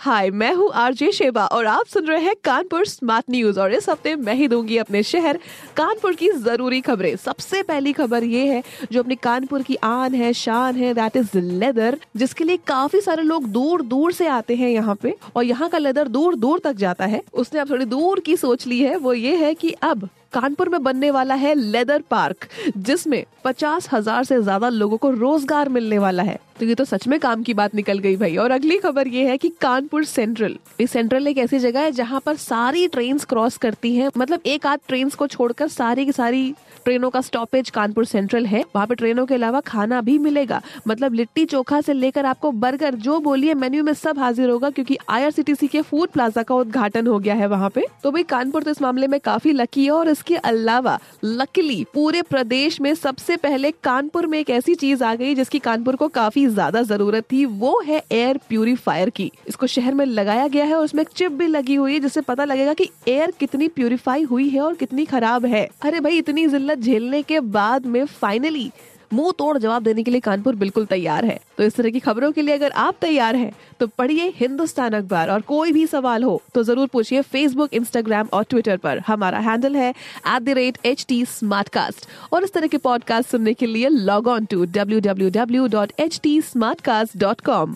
हाय मैं हूँ RJ Sheba और आप सुन रहे हैं कानपुर स्मार्ट न्यूज़ और इस हफ़्ते मैं ही दूँगी अपने शहर कानपुर की ज़रूरी खबरें। सबसे पहली खबर ये है, जो अपनी कानपुर की आन है, शान है दैट इज़ लेदर जिसके लिए काफ़ी सारे लोग दूर दूर से आते हैं यहाँ पे और यहाँ का लेदर दूर दूर तक जाता है। उसने अब थोड़ी दूर की सोच ली है, वो ये है की अब कानपुर में बनने वाला है लेदर पार्क जिसमें पचास हज़ार से ज़्यादा लोगों को रोज़गार मिलने वाला है। तो ये तो सच में काम की बात निकल गई भाई। और अगली खबर ये है कि कानपुर सेंट्रल, ये सेंट्रल एक ऐसी जगह है जहाँ पर सारी ट्रेन क्रॉस करती है। मतलब एक आध ट्रेन को छोड़कर सारी की सारी ट्रेनों का स्टॉपेज कानपुर सेंट्रल है। वहाँ पे ट्रेनों के अलावा खाना भी मिलेगा। मतलब लिट्टी चोखा से लेकर आपको बर्गर, जो बोलिए मेन्यू में सब हाजिर होगा, क्योंकि आईआरसीटीसी के फ़ूड प्लाजा का उद्घाटन हो गया है वहाँ पे। तो भाई, कानपुर तो इस मामले में काफ़ी लकी है। और इसके अलावा, लकीली, पूरे प्रदेश में सबसे पहले कानपुर में एक ऐसी चीज़ आ गई जिसकी कानपुर को काफ़ी ज़्यादा ज़रूरत थी, वो है एयर प्यूरिफायर की। इसको शहर में लगाया गया है और उसमें एक चिप भी लगी हुई है, जिससे पता लगेगा कि एयर कितनी प्यूरिफाई हुई है और कितनी खराब है। अरे भाई, इतनी जिल्लत झेलने के बाद में फाइनली मुँह तोड़ जवाब देने के लिए कानपुर बिल्कुल तैयार है। तो इस तरह की खबरों के लिए अगर आप तैयार हैं तो पढ़िए हिंदुस्तान अखबार और कोई भी सवाल हो तो ज़रूर पूछिए फेसबुक इंस्टाग्राम और ट्विटर पर। हमारा हैंडल है at the rate H T और इस तरह के पॉडकास्ट सुनने के लिए log on to W W W dot H T dot com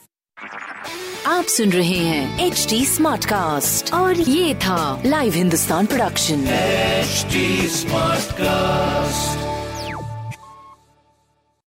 आप सुन रहे हैं एच डी स्मार्ट कास्ट और ये था live Hindustan production HD Smartcast.